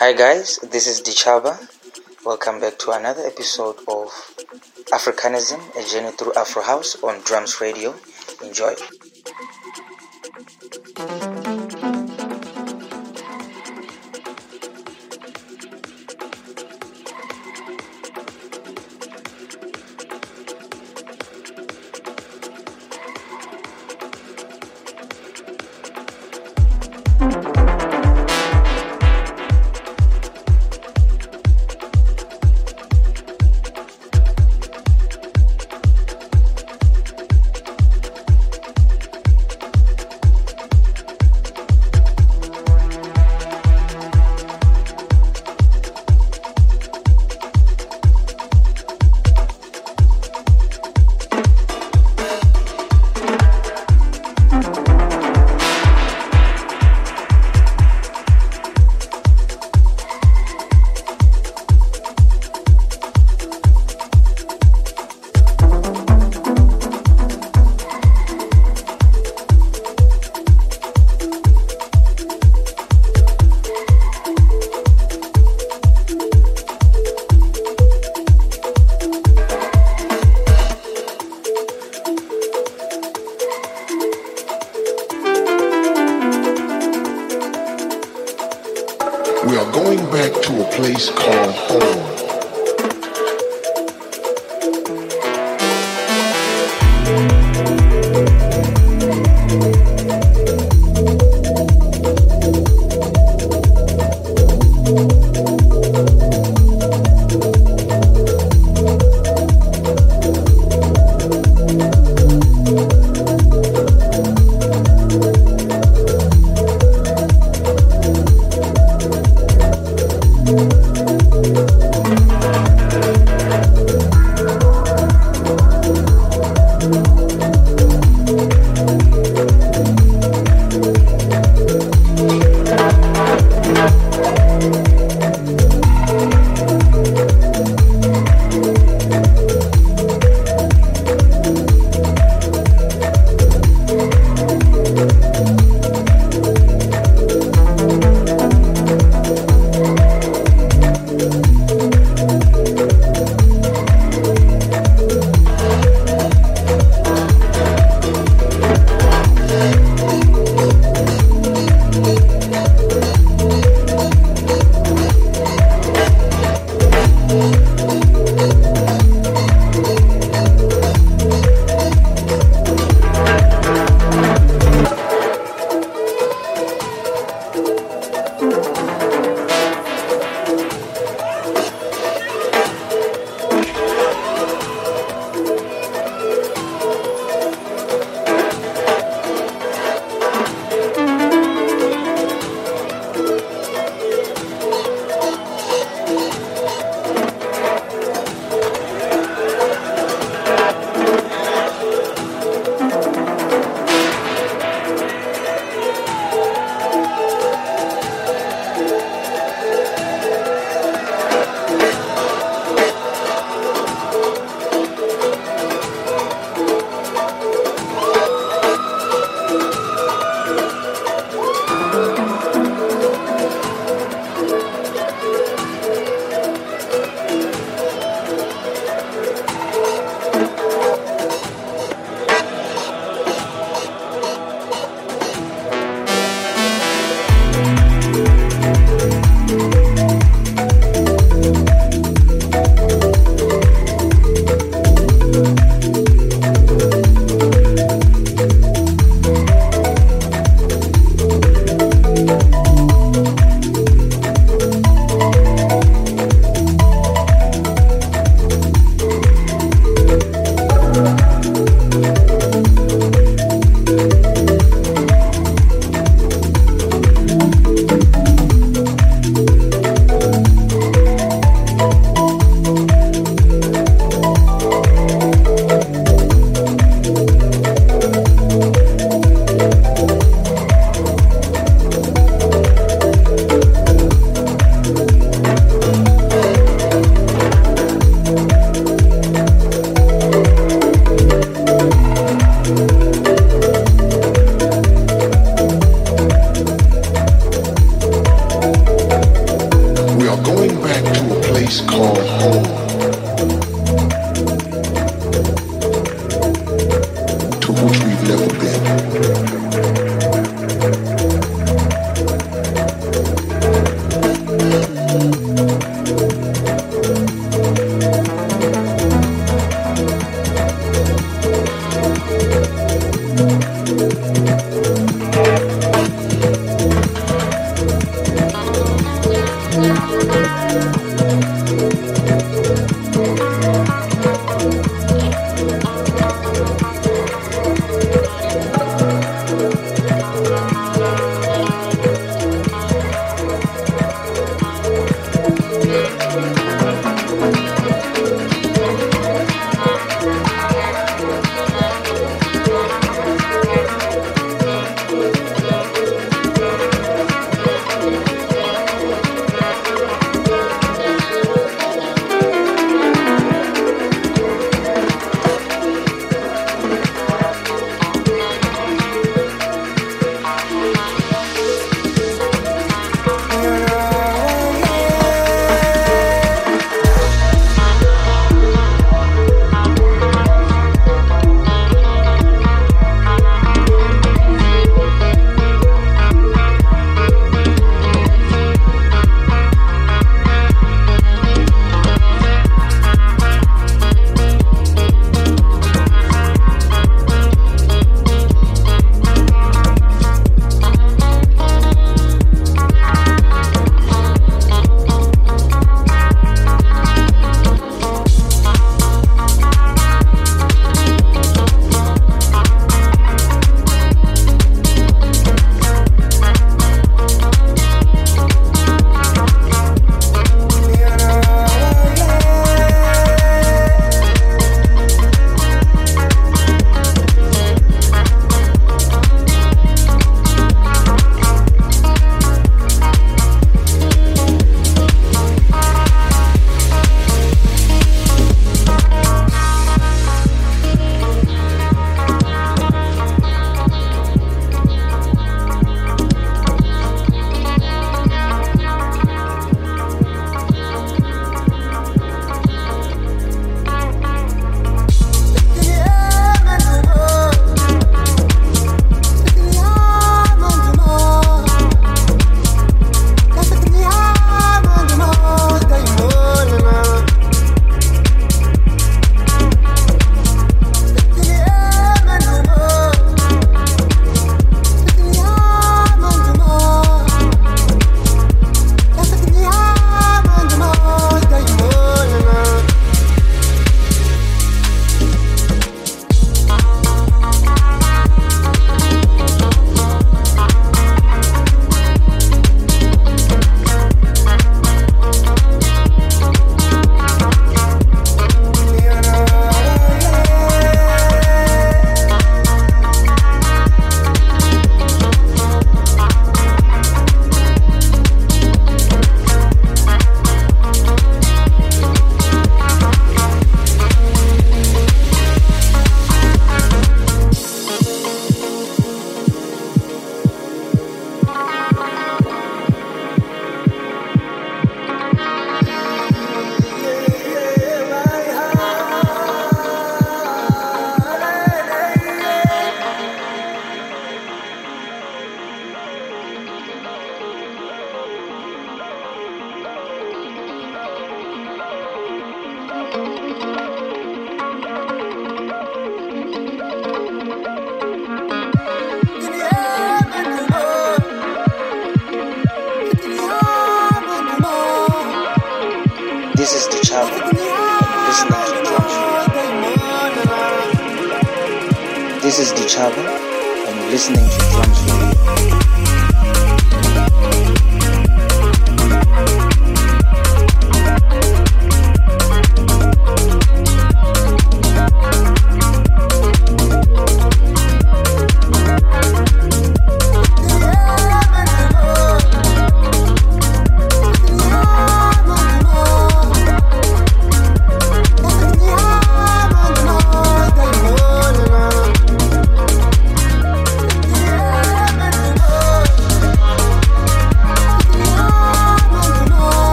Hi guys, this is Ditjhaba. Welcome back to another episode of Africanism, a journey through Afro House on Drums Radio. Enjoy.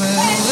Well,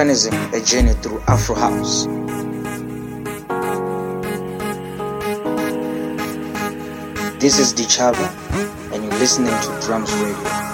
A journey through Afro House. This is Ditjhaba, and you're listening to Drums Radio.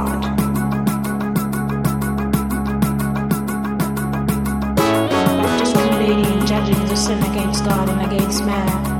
God. Just one judging the sin against God and against man.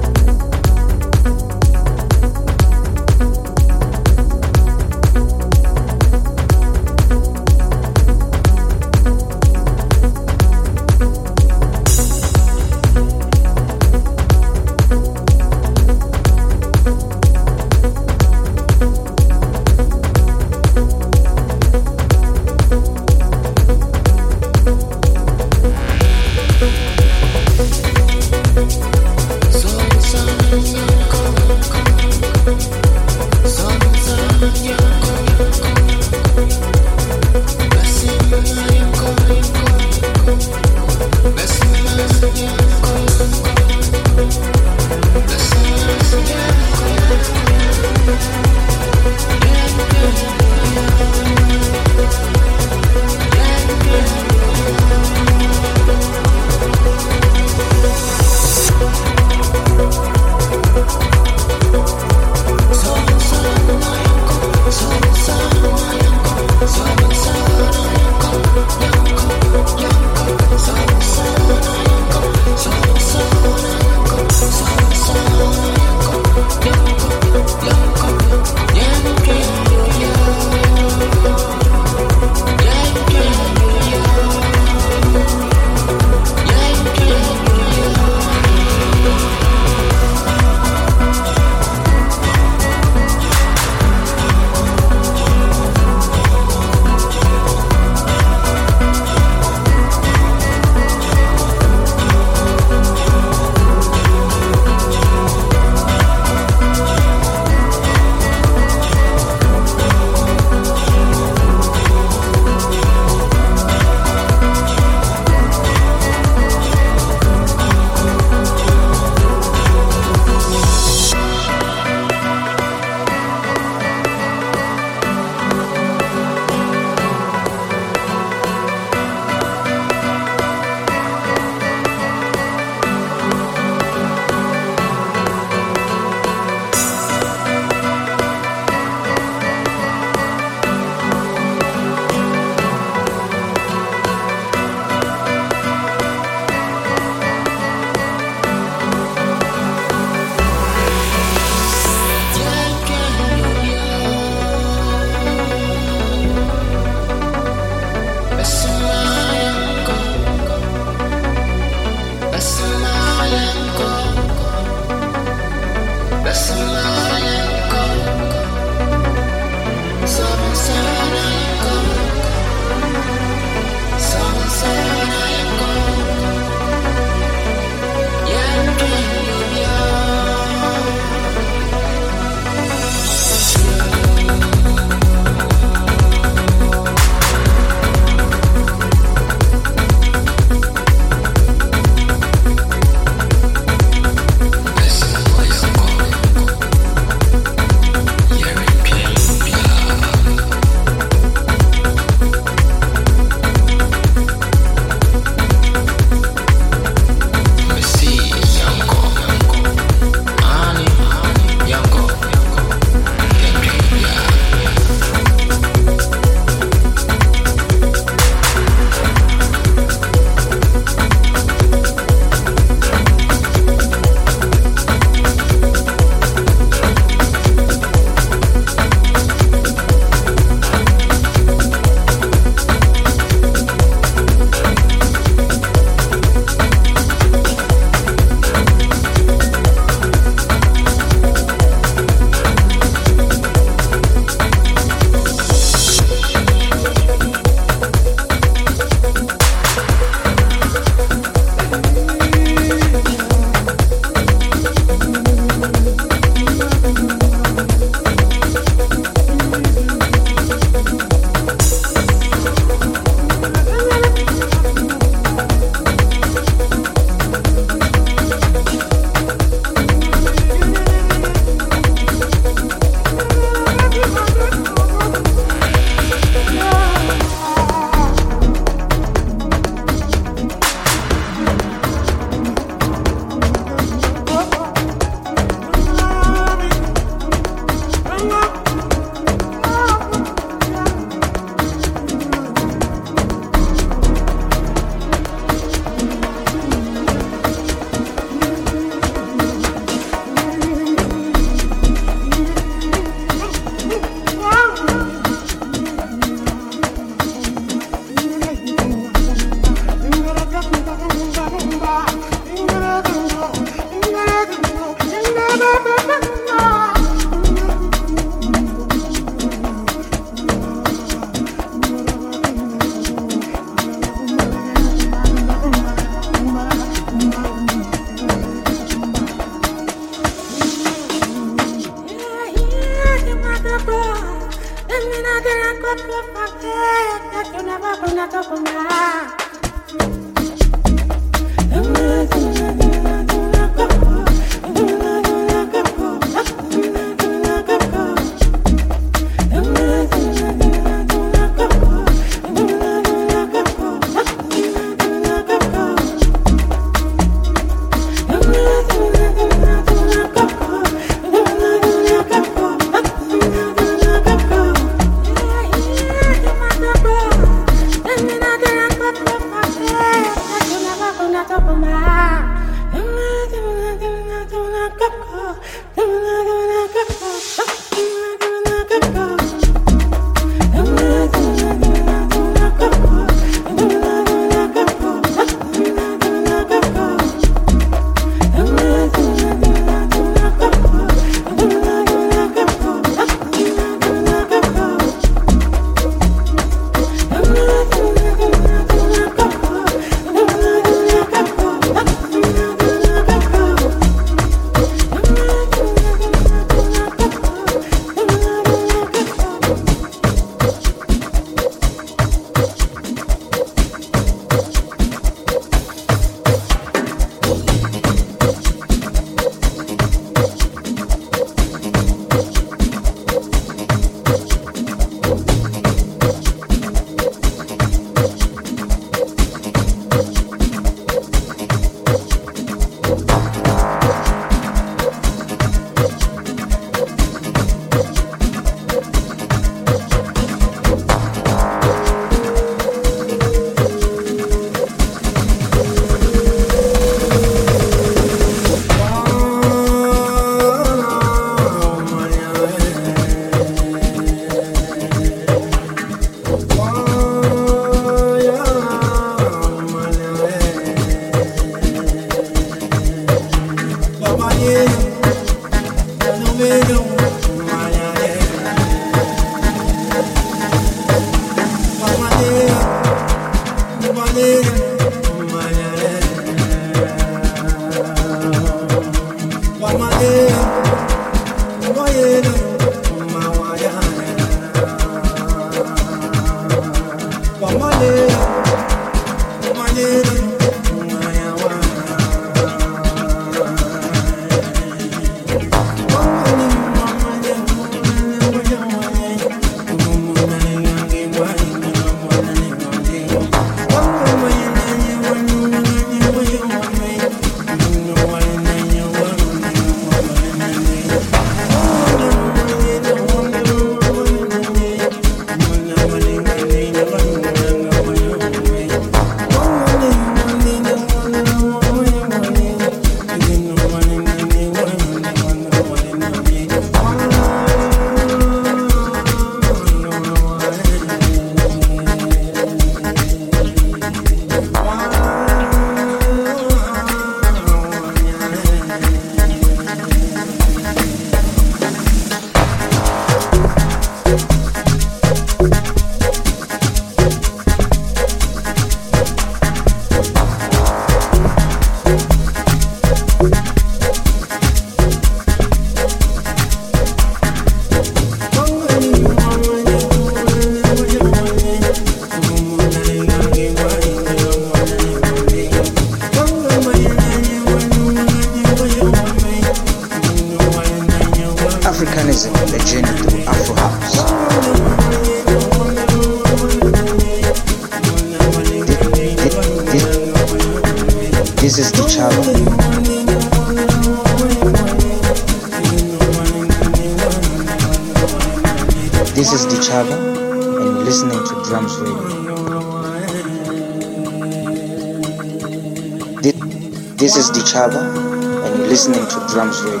And you're listening to Drums Radio.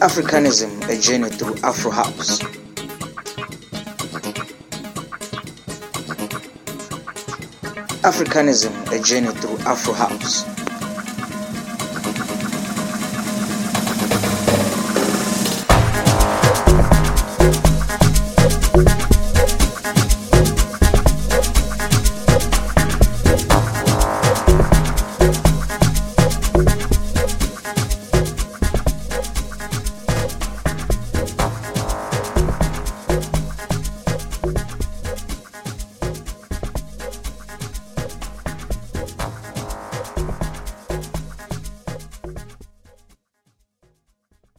Africanism, a journey through Afro House. Africanism, a journey through Afro House.